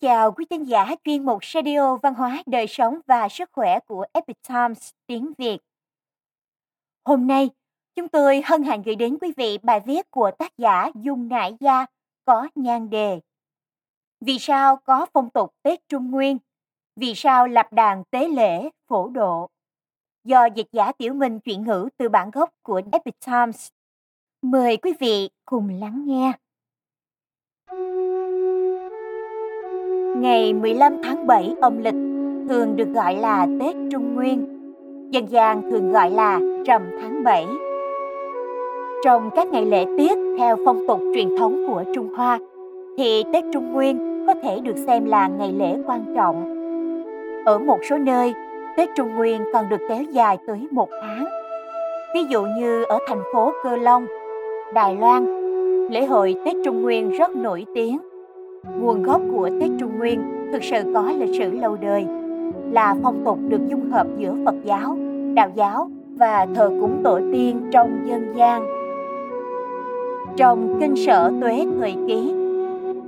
chào quý khán giả chuyên mục Radio Văn hóa, Đời sống và Sức khỏe của Epic Times tiếng Việt. Hôm nay, chúng tôi hân hạnh gửi đến quý vị bài viết của tác giả Dung Nại Gia có nhan đề Vì sao có phong tục Tết Trung Nguyên? Vì sao lập đàn tế lễ phổ độ? Do dịch giả Tiểu Minh chuyển ngữ từ bản gốc của Epic Times. Mời quý vị cùng lắng nghe. Ngày 15 tháng 7 âm lịch thường được gọi là Tết Trung Nguyên, dân gian thường gọi là rằm tháng 7. Trong các ngày lễ tiết theo phong tục truyền thống của Trung Hoa, thì Tết Trung Nguyên có thể được xem là ngày lễ quan trọng. Ở một số nơi, Tết Trung Nguyên còn được kéo dài tới một tháng. Ví dụ như ở thành phố Cơ Long, Đài Loan, lễ hội Tết Trung Nguyên rất nổi tiếng Nguồn gốc của Tết Trung Nguyên thực sự có lịch sử lâu đời, là phong tục được dung hợp giữa Phật giáo, Đạo giáo và thờ cúng tổ tiên trong dân gian. Trong kinh sở Tuế Thời Ký,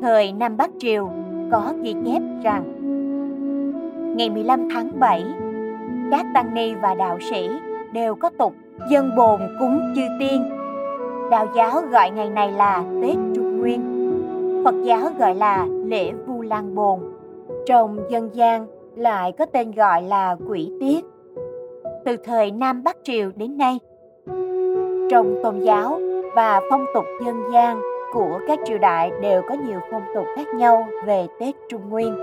thời Nam Bắc Triều có ghi chép rằng ngày 15 tháng 7, các tăng ni và đạo sĩ đều có tục dân bồn cúng chư tiên. Đạo giáo gọi ngày này là Tết Trung Nguyên Phật giáo gọi là lễ Vu Lan Bồn. Trong dân gian lại có tên gọi là quỷ tiết. Từ thời Nam Bắc Triều đến nay, trong tôn giáo và phong tục dân gian của các triều đại đều có nhiều phong tục khác nhau về Tết Trung Nguyên.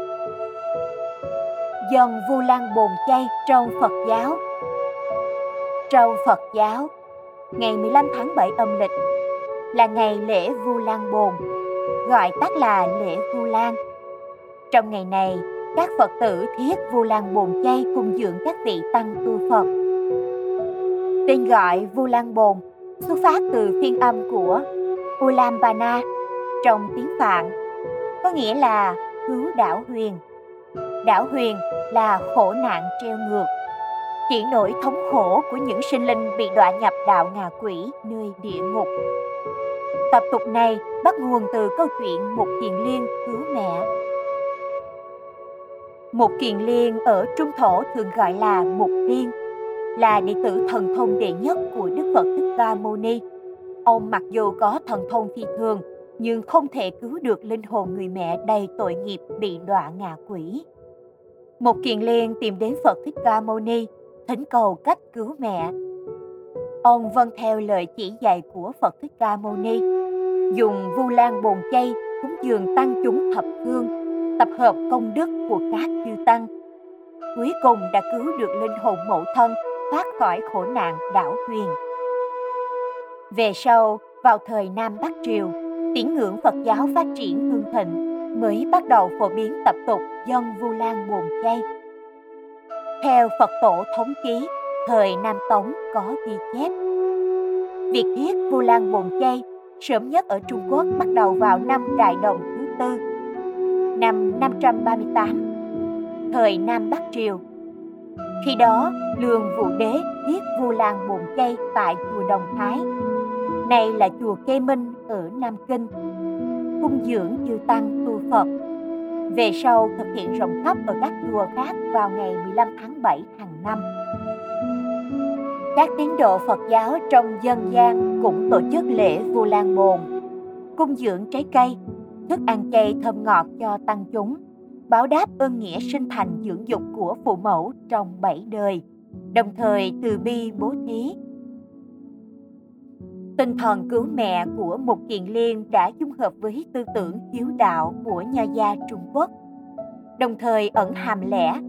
Dần Vu Lan Bồn chay trong Phật giáo Trong Phật giáo, ngày 15 tháng 7 âm lịch là ngày lễ Vu Lan Bồn gọi tắt là lễ Vu Lan. Trong ngày này, các Phật tử thiết Vu Lan bồn chay cùng dưỡng các vị tăng tu Phật. Tên gọi Vu Lan bồn xuất phát từ phiên âm của Ulambana trong tiếng Phạn, có nghĩa là cứu đảo huyền. Đảo huyền là khổ nạn treo ngược, chỉ nỗi thống khổ của những sinh linh bị đọa nhập đạo ngạ quỷ nơi địa ngục. Tập tục này bắt nguồn từ câu chuyện một kiền liên cứu mẹ. Một kiền liên ở Trung Thổ thường gọi là Mục Tiên, là đệ tử thần thông đệ nhất của Đức Phật Thích Ca Mâu Ni. Ông mặc dù có thần thông phi thường, nhưng không thể cứu được linh hồn người mẹ đầy tội nghiệp bị đọa ngạ quỷ. Một kiền liên tìm đến Phật Thích Ca Mâu Ni, thỉnh cầu cách cứu mẹ. Ông vâng theo lời chỉ dạy của Phật Thích Ca Mâu Ni, dùng vu lan bồn chay cúng dường tăng chúng thập phương tập hợp công đức của các chư tăng. Cuối cùng đã cứu được linh hồn mẫu thân thoát khỏi khổ nạn đảo huyền về sau vào thời nam bắc triều tín ngưỡng phật giáo phát triển hương thịnh mới bắt đầu phổ biến tập tục dân vu lan bồn chay. Theo phật tổ thống ký thời nam tống có ghi chép việc thiết vu lan bồn chay sớm nhất ở Trung Quốc bắt đầu vào năm Đại Đồng thứ tư, năm 538, thời Nam Bắc Triều. Khi đó, Lương Vũ Đế thiết Vu Lan bồn chay tại chùa Đồng Thái, nay là chùa Kê Minh ở Nam Kinh, cung dưỡng chư tăng tu Phật. Về sau thực hiện rộng khắp ở các chùa khác vào ngày 15 tháng 7 hàng năm. Các tín đồ Phật giáo trong dân gian cũng tổ chức lễ Vu Lan Bồn, cung dưỡng trái cây, thức ăn chay thơm ngọt cho tăng chúng, báo đáp ơn nghĩa sinh thành dưỡng dục của phụ mẫu trong bảy đời, đồng thời từ bi bố thí. Tinh thần cứu mẹ của một kiền liên đã dung hợp với tư tưởng hiếu đạo của nhà gia Trung Quốc, đồng thời ẩn hàm lẽ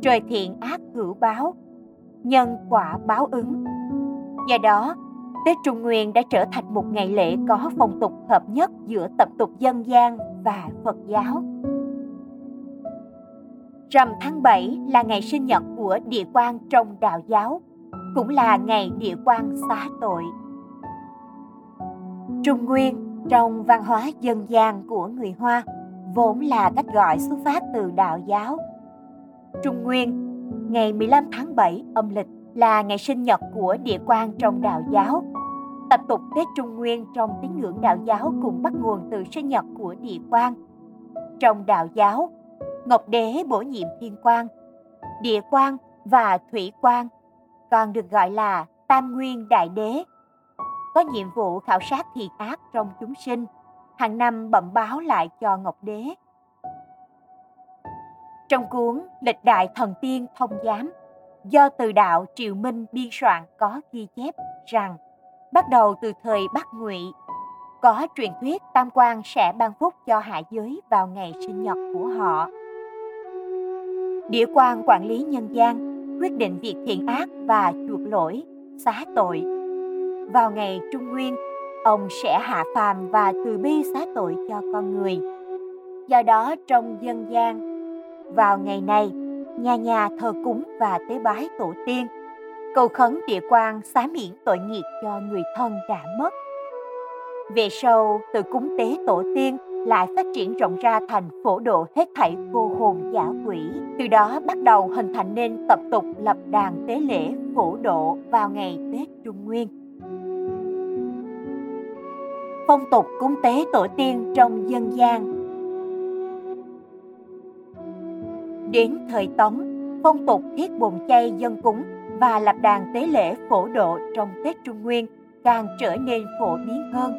trời thiện ác hữu báo nhân quả báo ứng. Do đó, Tết Trung Nguyên đã trở thành một ngày lễ có phong tục hợp nhất giữa tập tục dân gian và Phật giáo. Rằm tháng 7 là ngày sinh nhật của địa quan trong đạo giáo, cũng là ngày địa quan xá tội. Trung Nguyên trong văn hóa dân gian của người Hoa vốn là cách gọi xuất phát từ đạo giáo. Trung Nguyên ngày 15 tháng 7 âm lịch là ngày sinh nhật của địa quan trong đạo giáo. Tập tục Tết Trung Nguyên trong tín ngưỡng đạo giáo cùng bắt nguồn từ sinh nhật của địa quan. Trong đạo giáo, Ngọc Đế bổ nhiệm thiên quan, địa quan và thủy quan, còn được gọi là Tam Nguyên Đại Đế. Có nhiệm vụ khảo sát thiện ác trong chúng sinh, hàng năm bẩm báo lại cho Ngọc Đế. Trong cuốn Lịch Đại Thần Tiên Thông Giám, do từ đạo Triều Minh biên soạn có ghi chép rằng bắt đầu từ thời Bắc Ngụy, có truyền thuyết Tam Quan sẽ ban phúc cho hạ giới vào ngày sinh nhật của họ. Địa quan quản lý nhân gian, quyết định việc thiện ác và chuộc lỗi, xá tội. Vào ngày Trung Nguyên, ông sẽ hạ phàm và từ bi xá tội cho con người. Do đó trong dân gian, vào ngày này, nhà nhà thờ cúng và tế bái tổ tiên, cầu khấn địa quan xá miễn tội nghiệp cho người thân đã mất. Về sau, từ cúng tế tổ tiên lại phát triển rộng ra thành phổ độ hết thảy vô hồn giả quỷ. Từ đó bắt đầu hình thành nên tập tục lập đàn tế lễ phổ độ vào ngày Tết Trung Nguyên. Phong tục cúng tế tổ tiên trong dân gian Đến thời Tống, phong tục thiết bồn chay dân cúng và lập đàn tế lễ phổ độ trong Tết Trung Nguyên càng trở nên phổ biến hơn.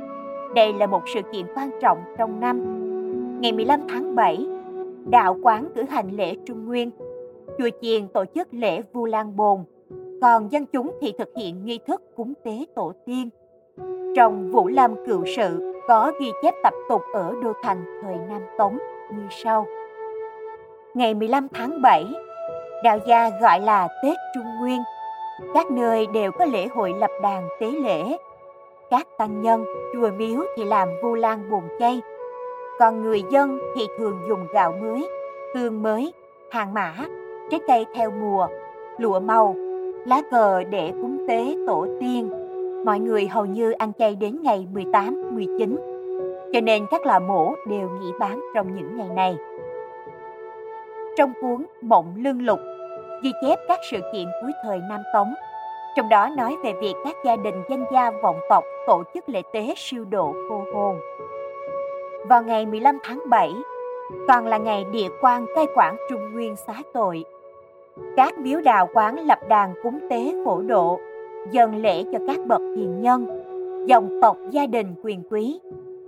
Đây là một sự kiện quan trọng trong năm. Ngày 15 tháng 7, đạo quán cử hành lễ Trung Nguyên. Chùa chiền tổ chức lễ Vu Lan Bồn, còn dân chúng thì thực hiện nghi thức cúng tế tổ tiên. Trong Vũ Lâm Cựu Sự có ghi chép tập tục ở Đô Thành thời Nam Tống như sau. Ngày 15 tháng 7, đạo gia gọi là Tết Trung Nguyên. Các nơi đều có lễ hội lập đàn tế lễ. Các tăng nhân, chùa miếu thì làm vu lan buồn chay. Còn người dân thì thường dùng gạo mới, tương mới, hàng mã, trái cây theo mùa, lụa màu, lá cờ để cúng tế tổ tiên. Mọi người hầu như ăn chay đến ngày 18, 19. Cho nên các lò mổ đều nghỉ bán trong những ngày này. Trong cuốn Mộng Lương Lục ghi chép các sự kiện cuối thời Nam Tống. Trong đó nói về việc các gia đình danh gia vọng tộc tổ chức lễ tế siêu độ cô hồn. Vào ngày 15 tháng 7, còn là ngày địa quan cai quản Trung Nguyên xá tội. Các miếu đạo quán lập đàn cúng tế phổ độ, dần lễ cho các bậc hiền nhân, dòng tộc gia đình quyền quý.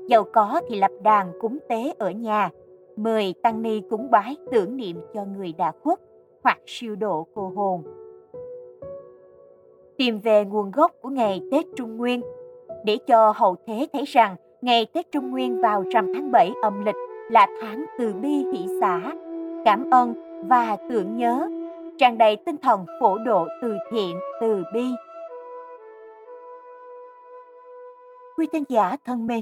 Giàu có thì lập đàn cúng tế ở nhà, mời tăng ni cúng bái tưởng niệm cho người đã khuất hoặc siêu độ cô hồn. Tìm về nguồn gốc của ngày Tết Trung Nguyên để cho hậu thế thấy rằng ngày Tết Trung Nguyên vào rằm tháng 7 âm lịch là tháng từ bi hỷ xã, cảm ơn và tưởng nhớ, tràn đầy tinh thần phổ độ từ thiện, từ bi. Quý thính giả thân mến,